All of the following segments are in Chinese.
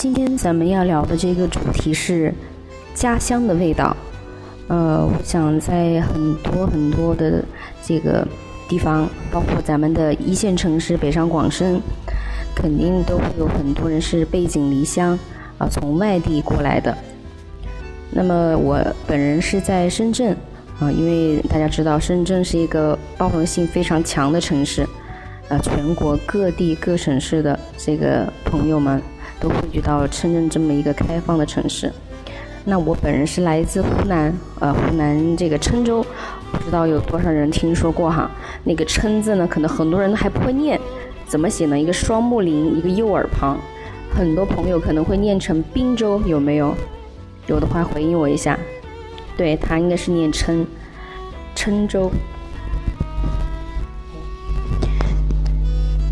今天咱们要聊的这个主题是家乡的味道。呃，我想在很多很多的这个地方，包括咱们的一线城市北上广深，肯定都会有很多人是背井离乡啊，从外地过来的。那么我本人是在深圳啊，因为大家知道深圳是一个包容性非常强的城市，啊，全国各地各省市的这个朋友们。都汇聚到深圳这么一个开放的城市。那我本人是来自湖南，呃，湖南这个郴州，不知道有多少人听说过哈？那个郴字呢，可能很多人还不会念，怎么写呢？一个双木林，一个右耳旁，很多朋友可能会念成滨州，有没有？有的话回应我一下。对，它应该是念郴，郴州。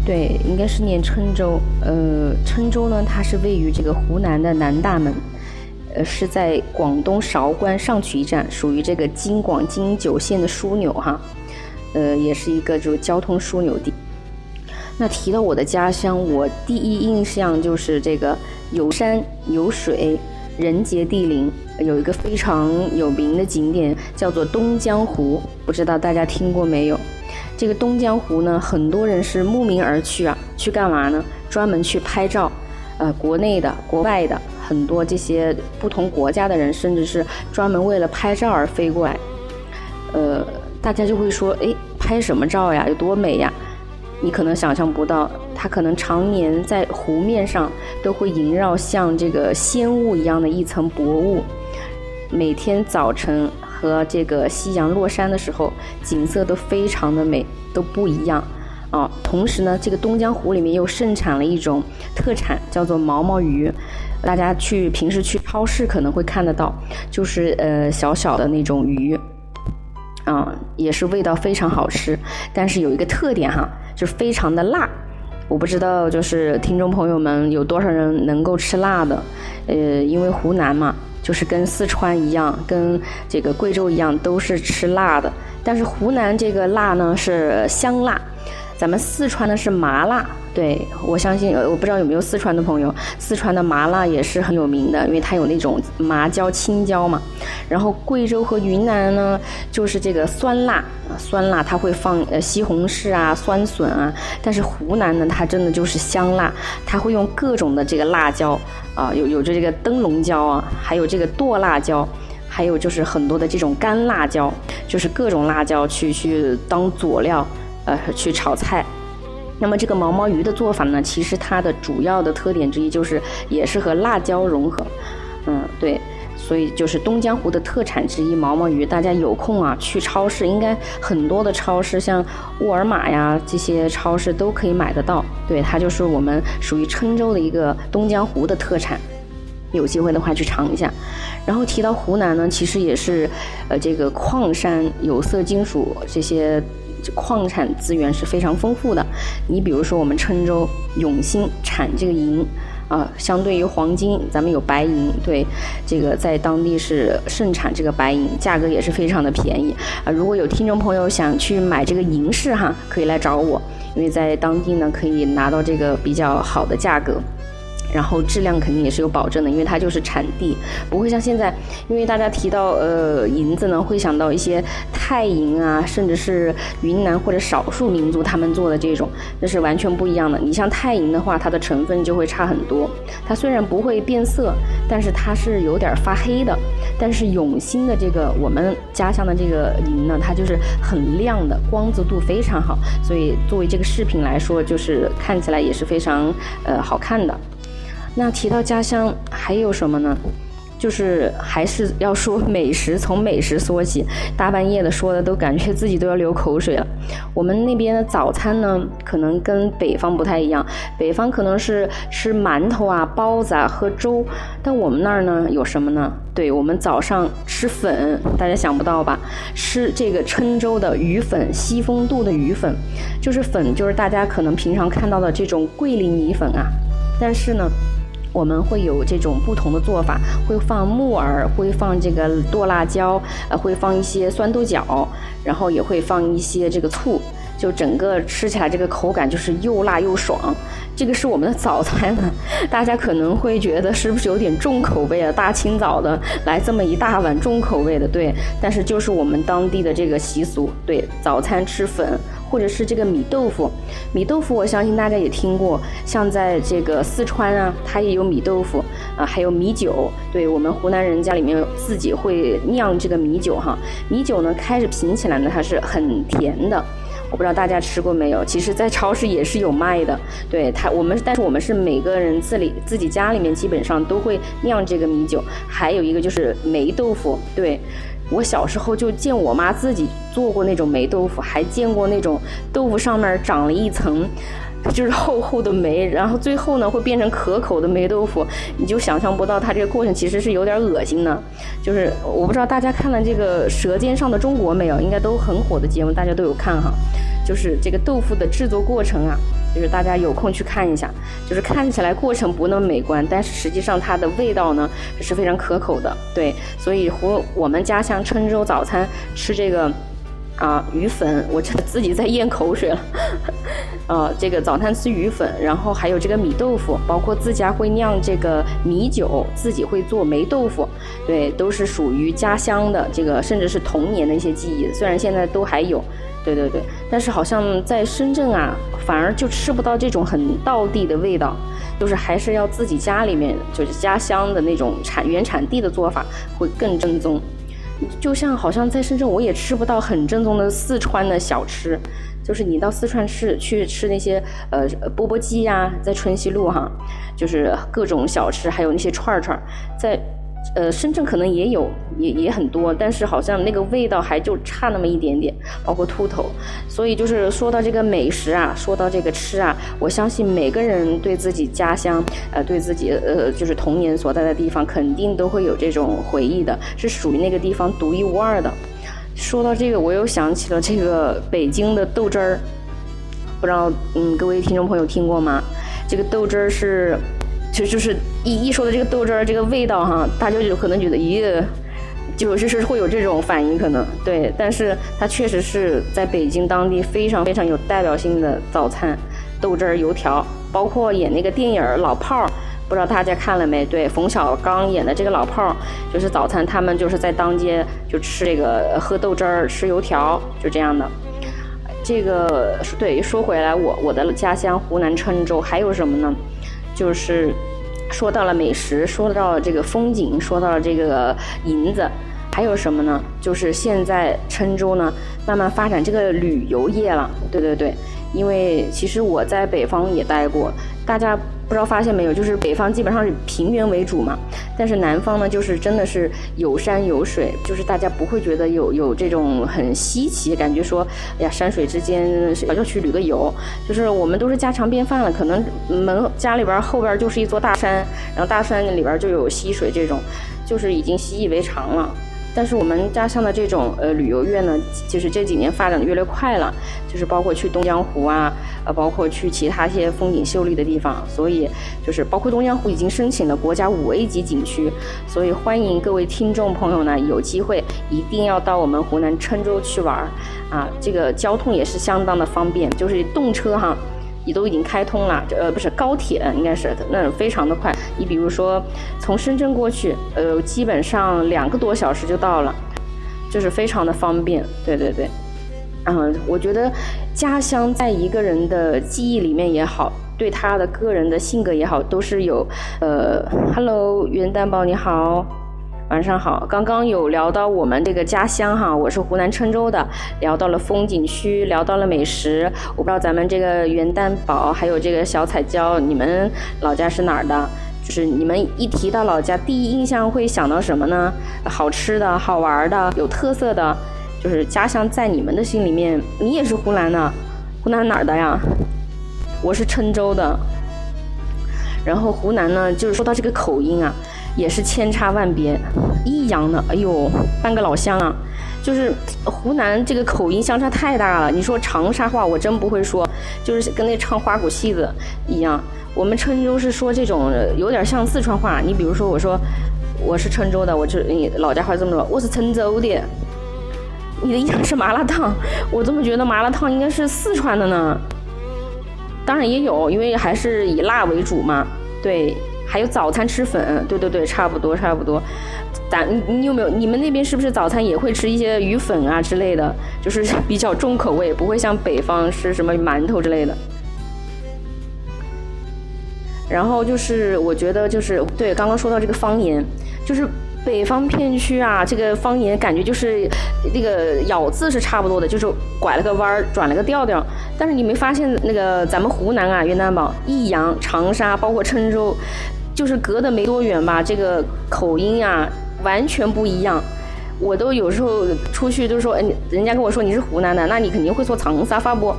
对，应该是念郴州。呃，郴州呢，它是位于这个湖南的南大门，呃，是在广东韶关上曲一站，属于这个京广京九线的枢纽哈。呃，也是一个就是交通枢纽地。那提到我的家乡，我第一印象就是这个有山有水，人杰地灵，有一个非常有名的景点叫做东江湖，不知道大家听过没有？这个东江湖呢，很多人是慕名而去啊，去干嘛呢？专门去拍照，呃，国内的、国外的很多这些不同国家的人，甚至是专门为了拍照而飞过来。呃，大家就会说，哎，拍什么照呀？有多美呀？你可能想象不到，它可能常年在湖面上都会萦绕像这个仙雾一样的一层薄雾，每天早晨。和这个夕阳落山的时候，景色都非常的美，都不一样啊。同时呢，这个东江湖里面又盛产了一种特产，叫做毛毛鱼。大家去平时去超市可能会看得到，就是呃小小的那种鱼，啊，也是味道非常好吃。但是有一个特点哈，就是非常的辣。我不知道就是听众朋友们有多少人能够吃辣的，呃，因为湖南嘛。就是跟四川一样，跟这个贵州一样，都是吃辣的。但是湖南这个辣呢是香辣，咱们四川呢是麻辣。对我相信，我不知道有没有四川的朋友，四川的麻辣也是很有名的，因为它有那种麻椒、青椒嘛。然后贵州和云南呢，就是这个酸辣，酸辣它会放呃西红柿啊、酸笋啊。但是湖南呢，它真的就是香辣，它会用各种的这个辣椒啊，有有着这个灯笼椒啊，还有这个剁辣椒，还有就是很多的这种干辣椒，就是各种辣椒去去当佐料，呃，去炒菜。那么这个毛毛鱼的做法呢，其实它的主要的特点之一就是也是和辣椒融合，嗯，对，所以就是东江湖的特产之一毛毛鱼。大家有空啊，去超市，应该很多的超市，像沃尔玛呀这些超市都可以买得到。对，它就是我们属于郴州的一个东江湖的特产，有机会的话去尝一下。然后提到湖南呢，其实也是，呃，这个矿山、有色金属这些。矿产资源是非常丰富的。你比如说，我们郴州永兴产这个银，啊，相对于黄金，咱们有白银，对，这个在当地是盛产这个白银，价格也是非常的便宜啊。如果有听众朋友想去买这个银饰哈，可以来找我，因为在当地呢可以拿到这个比较好的价格。然后质量肯定也是有保证的，因为它就是产地，不会像现在，因为大家提到呃银子呢，会想到一些泰银啊，甚至是云南或者少数民族他们做的这种，那是完全不一样的。你像泰银的话，它的成分就会差很多，它虽然不会变色，但是它是有点发黑的。但是永兴的这个我们家乡的这个银呢，它就是很亮的，光泽度非常好，所以作为这个饰品来说，就是看起来也是非常呃好看的。那提到家乡还有什么呢？就是还是要说美食，从美食说起。大半夜的说的都感觉自己都要流口水了。我们那边的早餐呢，可能跟北方不太一样。北方可能是吃馒头啊、包子啊、喝粥，但我们那儿呢有什么呢？对我们早上吃粉，大家想不到吧？吃这个郴州的鱼粉，西风渡的鱼粉，就是粉，就是大家可能平常看到的这种桂林米粉啊，但是呢。我们会有这种不同的做法，会放木耳，会放这个剁辣椒，呃，会放一些酸豆角，然后也会放一些这个醋，就整个吃起来这个口感就是又辣又爽。这个是我们的早餐呢，大家可能会觉得是不是有点重口味啊？大清早的来这么一大碗重口味的，对，但是就是我们当地的这个习俗，对，早餐吃粉。或者是这个米豆腐，米豆腐我相信大家也听过，像在这个四川啊，它也有米豆腐啊，还有米酒。对我们湖南人家里面自己会酿这个米酒哈，米酒呢开始品起来呢，它是很甜的。我不知道大家吃过没有，其实在超市也是有卖的。对它，我们但是我们是每个人自己自己家里面基本上都会酿这个米酒。还有一个就是霉豆腐，对。我小时候就见我妈自己做过那种霉豆腐，还见过那种豆腐上面长了一层，就是厚厚的霉，然后最后呢会变成可口的霉豆腐，你就想象不到它这个过程其实是有点恶心的。就是我不知道大家看了这个《舌尖上的中国》没有？应该都很火的节目，大家都有看哈。就是这个豆腐的制作过程啊。就是大家有空去看一下，就是看起来过程不那么美观，但是实际上它的味道呢是非常可口的。对，所以和我们家乡郴州早餐吃这个啊鱼粉，我这自己在咽口水了。呃，这个早餐吃鱼粉，然后还有这个米豆腐，包括自家会酿这个米酒，自己会做霉豆腐，对，都是属于家乡的这个，甚至是童年的一些记忆。虽然现在都还有。对对对，但是好像在深圳啊，反而就吃不到这种很道地的味道，就是还是要自己家里面，就是家乡的那种产原产地的做法会更正宗。就像好像在深圳，我也吃不到很正宗的四川的小吃，就是你到四川吃去吃那些呃钵钵鸡呀，在春熙路哈，就是各种小吃，还有那些串串，在。呃，深圳可能也有，也也很多，但是好像那个味道还就差那么一点点，包括兔头。所以就是说到这个美食啊，说到这个吃啊，我相信每个人对自己家乡，呃，对自己呃，就是童年所在的地方，肯定都会有这种回忆的，是属于那个地方独一无二的。说到这个，我又想起了这个北京的豆汁儿，不知道嗯，各位听众朋友听过吗？这个豆汁儿是。就就是一一说的这个豆汁儿这个味道哈，大家就可能觉得咦，就是是会有这种反应可能对，但是它确实是在北京当地非常非常有代表性的早餐，豆汁儿油条，包括演那个电影《老炮儿》，不知道大家看了没？对，冯小刚演的这个老炮儿，就是早餐他们就是在当街就吃这个喝豆汁儿吃油条就这样的。这个对，说回来我我的家乡湖南郴州还有什么呢？就是说到了美食，说到了这个风景，说到了这个银子，还有什么呢？就是现在郴州呢，慢慢发展这个旅游业了。对对对，因为其实我在北方也待过，大家。不知道发现没有，就是北方基本上是平原为主嘛，但是南方呢，就是真的是有山有水，就是大家不会觉得有有这种很稀奇感觉，说哎呀山水之间要去旅个游，就是我们都是家常便饭了，可能门家里边后边就是一座大山，然后大山里边就有溪水，这种就是已经习以为常了。但是我们家乡的这种呃旅游业呢，就是这几年发展的越来越快了，就是包括去东江湖啊，呃，包括去其他一些风景秀丽的地方，所以就是包括东江湖已经申请了国家五 A 级景区，所以欢迎各位听众朋友呢，有机会一定要到我们湖南郴州去玩儿，啊，这个交通也是相当的方便，就是动车哈。你都已经开通了，呃，不是高铁，应该是那非常的快。你比如说，从深圳过去，呃，基本上两个多小时就到了，就是非常的方便。对对对，嗯，我觉得家乡在一个人的记忆里面也好，对他的个人的性格也好，都是有。呃，Hello，元旦宝你好。晚上好，刚刚有聊到我们这个家乡哈，我是湖南郴州的，聊到了风景区，聊到了美食，我不知道咱们这个元旦宝还有这个小彩椒，你们老家是哪儿的？就是你们一提到老家，第一印象会想到什么呢？好吃的、好玩的、有特色的，就是家乡在你们的心里面，你也是湖南的，湖南哪儿的呀？我是郴州的，然后湖南呢，就是说到这个口音啊。也是千差万别，益阳的，哎呦，半个老乡啊，就是湖南这个口音相差太大了。你说长沙话，我真不会说，就是跟那唱花鼓戏子一样。我们郴州是说这种有点像四川话。你比如说，我说我是郴州的，我就你老家话这么说，我是郴州的。你的意思是麻辣烫，我怎么觉得麻辣烫应该是四川的呢？当然也有，因为还是以辣为主嘛。对，还有早餐吃粉，对对对，差不多差不多。咱你有没有？你们那边是不是早餐也会吃一些鱼粉啊之类的？就是 比较重口味，不会像北方吃什么馒头之类的。然后就是我觉得就是对刚刚说到这个方言，就是北方片区啊，这个方言感觉就是那个咬字是差不多的，就是拐了个弯儿，转了个调调。但是你没发现那个咱们湖南啊、云南宝、益阳、长沙，包括郴州，就是隔得没多远吧，这个口音啊完全不一样。我都有时候出去都说，哎，人家跟我说你是湖南的，那你肯定会说长沙话不？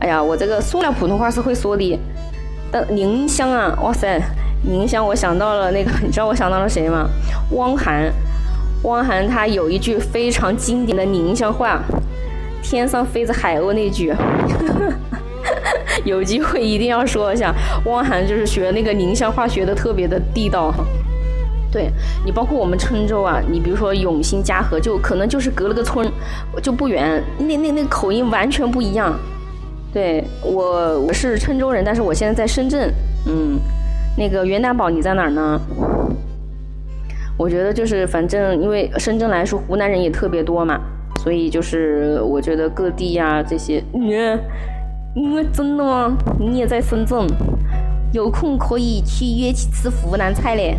哎呀，我这个说了普通话是会说的。但宁乡啊，哇塞，宁乡，我想到了那个，你知道我想到了谁吗？汪涵，汪涵他有一句非常经典的宁乡话，“天上飞着海鸥”那句，有机会一定要说一下。汪涵就是学那个宁乡话学的特别的地道哈。对你，包括我们郴州啊，你比如说永兴、嘉禾，就可能就是隔了个村，就不远，那那那口音完全不一样。对我我是郴州人，但是我现在在深圳。嗯，那个袁大宝你在哪儿呢？我觉得就是反正因为深圳来说，湖南人也特别多嘛，所以就是我觉得各地呀这些，你你真的吗？你也在深圳？有空可以去约起吃湖南菜嘞。